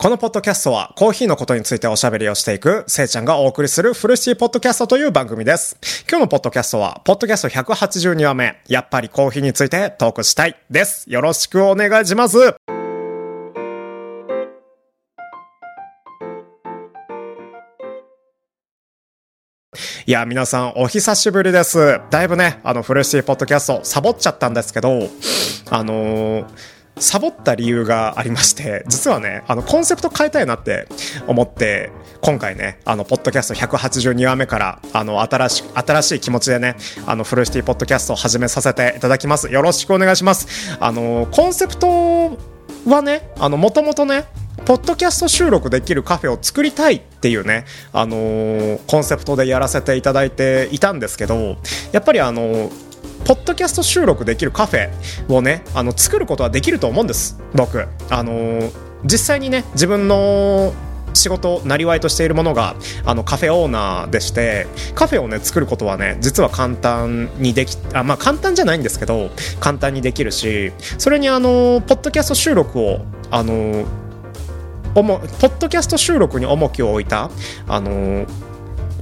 このポッドキャストはコーヒーのことについておしゃべりをしていく、せいちゃんがお送りするフルシティポッドキャストという番組です。今日のポッドキャストは、ポッドキャスト182話目、やっぱりコーヒーについてトークしたいです。よろしくお願いします。いや、皆さん、お久しぶりです。だいぶね、あの、フルシティポッドキャスト、サボっちゃったんですけど、あのーサボった理由がありまして、実はね、あの、コンセプト変えたいなって思って、今回ね、あの、ポッドキャスト182話目から、あの、新し、新しい気持ちでね、あの、フルシティポッドキャストを始めさせていただきます。よろしくお願いします。あの、コンセプトはね、あの、もともとね、ポッドキャスト収録できるカフェを作りたいっていうね、あのーコンセプトでやらせていただいていたんですけど、やっぱりあのーポッドキャスト収録できるカフェをね、あの、作ることはできると思うんです、僕。あのー実際にね、自分の仕事、なりわいとしているものが、あの、カフェオーナーでして、カフェをね、作ることはね、実は簡単にでき、あ、まあ簡単じゃないんですけど、簡単にできるし、それにあの、ポッドキャスト収録を、あの、おもポッドキャスト収録に重きを置いた、あの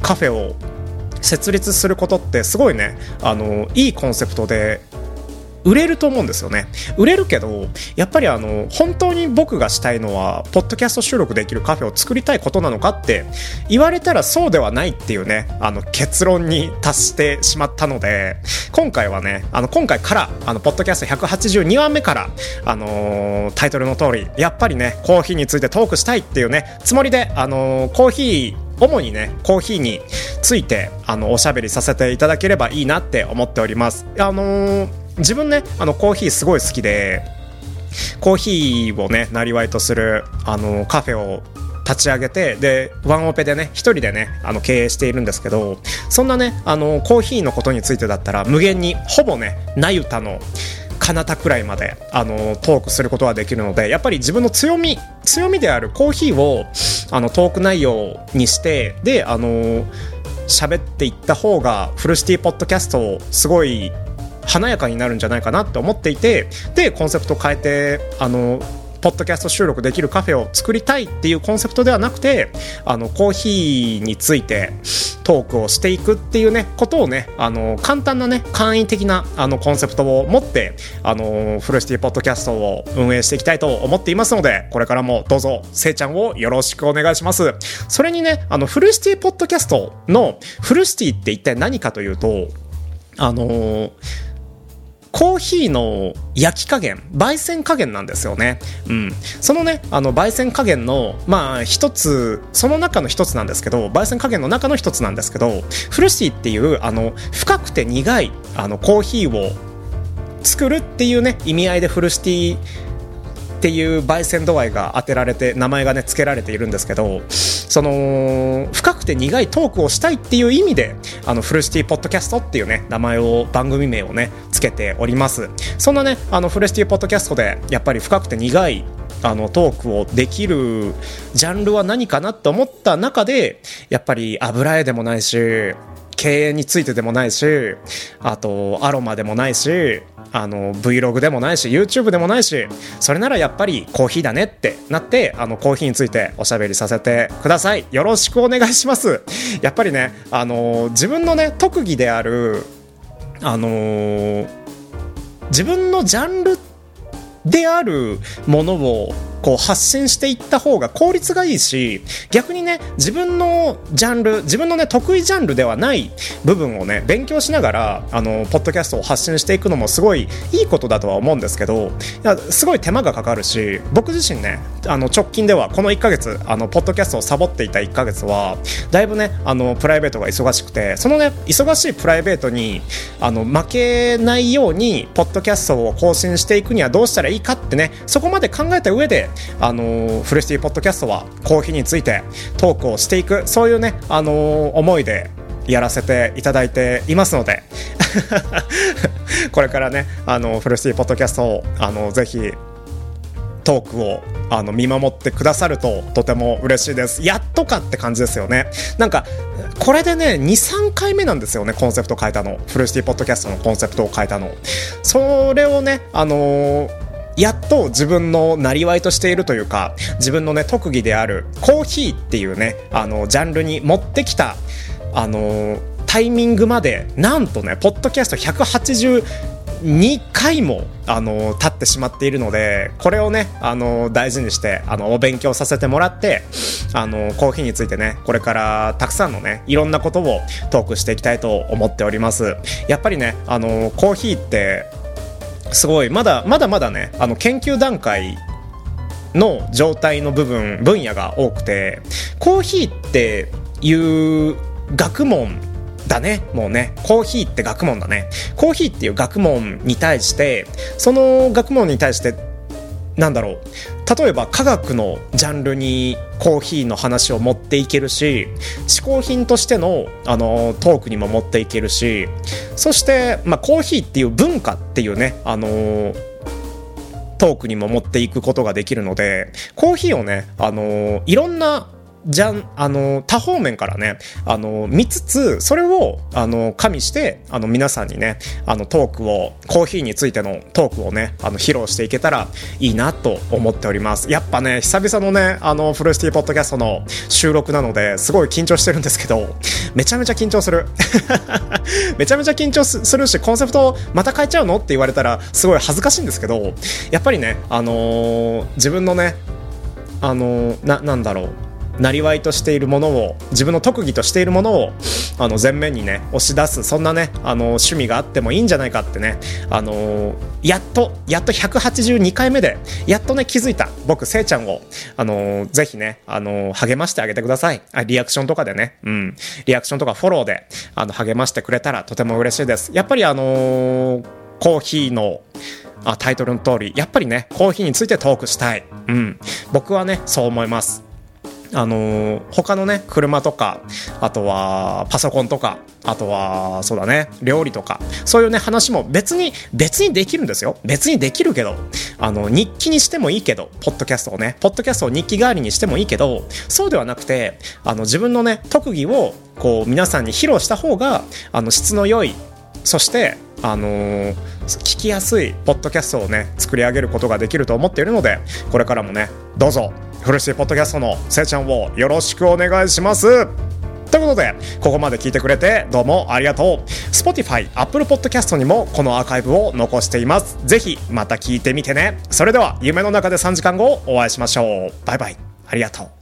カフェを設立することってすごいね、あのいいコンセプトで売れると思うんですよね。売れるけどやっぱりあの本当に僕がしたいのはポッドキャスト収録できるカフェを作りたいことなのかって言われたらそうではないっていうねあの結論に達してしまったので今回はねあの今回からあのポッドキャスト182話目からあのータイトルの通りやっぱりねコーヒーについてトークしたいっていうねつもりであのーコーヒー主にねコーヒーについてあのおしゃべりさせていただければいいなって思っております。あのー自分ねあのコーヒーすごい好きでコーヒーをねなりわいとするあのカフェを立ち上げてでワンオペでね一人でねあの経営しているんですけどそんなねあのコーヒーのことについてだったら無限にほぼねなゆたの彼方くらいまであのトークすることができるのでやっぱり自分の強み強みであるコーヒーをあのトーク内容にしてであの喋っていった方がフルシティポッドキャストをすごい華やかになるんじゃないかなって思っていてでコンセプト変えてあのポッドキャスト収録できるカフェを作りたいっていうコンセプトではなくてあのコーヒーについてトークをしていくっていうねことをねあの簡単なね簡易的なあのコンセプトを持ってあのフルシティポッドキャストを運営していきたいと思っていますのでこれからもどうぞせいちゃんをよろしくお願いします。それにねあのフルシティポッドキャストのフルシティって一体何かというとあのーコーヒーの焼き加減焙煎加減なんですよね、うん、そのねあの焙煎加減のまあ一つその中の一つなんですけど焙煎加減の中の一つなんですけどフルシティっていうあの深くて苦いあのコーヒーを作るっていうね意味合いでフルシティっていう焙煎度合いが当てられて名前がね付けられているんですけどその深くて苦いトークをしたいっていう意味であのフルシティポッドキャストっていうね名前を番組名をね付けております。そんなねあのフルシティポッドキャストでやっぱり深くて苦いあのトークをできるジャンルは何かなって思った中でやっぱり油絵でもないし経営についてでもないしあとアロマでもないしあの Vlog でもないし YouTube でもないしそれならやっぱりコーヒーだねってなってあのコーヒーについておしゃべりさせてください。よろしくお願いします。やっぱりねあの自分のね特技であるあの自分のジャンルであるものをこう発信していった方が効率がいいし逆にね自分のジャンル自分のね得意ジャンルではない部分をね勉強しながらあのポッドキャストを発信していくのもすごいいいことだとは思うんですけどいやすごい手間がかかるし僕自身ねあの直近ではこの1ヶ月あのポッドキャストをサボっていた1ヶ月はだいぶねあのプライベートが忙しくてそのね忙しいプライベートにあの負けないようにポッドキャストを更新していくにはどうしたらいいかってねそこまで考えた上であのフルシティポッドキャストはコーヒーについてトークをしていくそういうねあの思いでやらせていただいていますので これからねあのフルシティポッドキャストをあのぜひトークをあの見守ってくださるととても嬉しいです。やっとかって感じですよね。なんかこれでね23回目なんですよねコンセプト変えたの。フルシティポッドキャストのコンセプトを変えたの。それをねあのーやっと自分のなりわいとしているというか、自分のね、特技であるコーヒーっていうね、あの、ジャンルに持ってきた、あの、タイミングまで、なんとね、ポッドキャスト180 2回も、あの、経ってしまっているので、これをね、あの、大事にして、あの、お勉強させてもらって、あの、コーヒーについてね、これからたくさんのね、いろんなことをトークしていきたいと思っております。やっぱりね、あの、コーヒーって、すごい、まだ、まだまだね、あの、研究段階の状態の部分、分野が多くて、コーヒーっていう学問だね。もうね。コーヒーって学問だね。コーヒーっていう学問に対して、その学問に対して、なんだろう。例えば科学のジャンルにコーヒーの話を持っていけるし、嗜好品としての、あの、トークにも持っていけるし、そして、まあ、コーヒーっていう文化っていうね、あのトークにも持っていくことができるので、コーヒーをね、あのいろんなじゃん、あの、多方面からね、あの、見つつ、それを、あの、加味して、あの、皆さんにね、あの、トークを、コーヒーについてのトークをね、あの、披露していけたらいいなと思っております。やっぱね、久々のね、あの、フルシティポッドキャストの収録なので、すごい緊張してるんですけど、めちゃめちゃ緊張する。めちゃめちゃ緊張するし、コンセプトまた変えちゃうのって言われたら、すごい恥ずかしいんですけど、やっぱりね、あのー、自分のね、あのー、な、なんだろう。なりわいとしているものを自分の特技としているものをあの前面にね押し出すそんなねあの趣味があってもいいんじゃないかってねあのやっとやっと182回目でやっとね気づいた僕せいちゃんをあのぜひねあの励ましてあげてください。あリアクションとかでねうん。リアクションとかフォローであの励ましてくれたらとても嬉しいです。やっぱりあのコーヒーのあタイトルの通りやっぱりねコーヒーについてトークしたい。うん。僕はねそう思います。あの、他のね、車とか、あとはパソコンとか、あとは、そうだね、料理とか、そういうね、話も別に、別にできるんですよ。別にできるけど、あの、日記にしてもいいけど、ポッドキャストをね、ポッドキャストを日記代わりにしてもいいけど、そうではなくて、あの、自分のね、特技を、こう、皆さんに披露した方が、あの、質の良い、そして、あのー、聞きやすいポッドキャストをね、作り上げることができると思っているので、これからもね、どうぞ古しいポッドキャストのせいちゃんをよろしくお願いします。ということで、ここまで聞いてくれてどうもありがとう。Spotify、Apple Podcast にもこのアーカイブを残しています。ぜひまた聞いてみてね。それでは夢の中で3時間後お会いしましょう。バイバイ。ありがとう。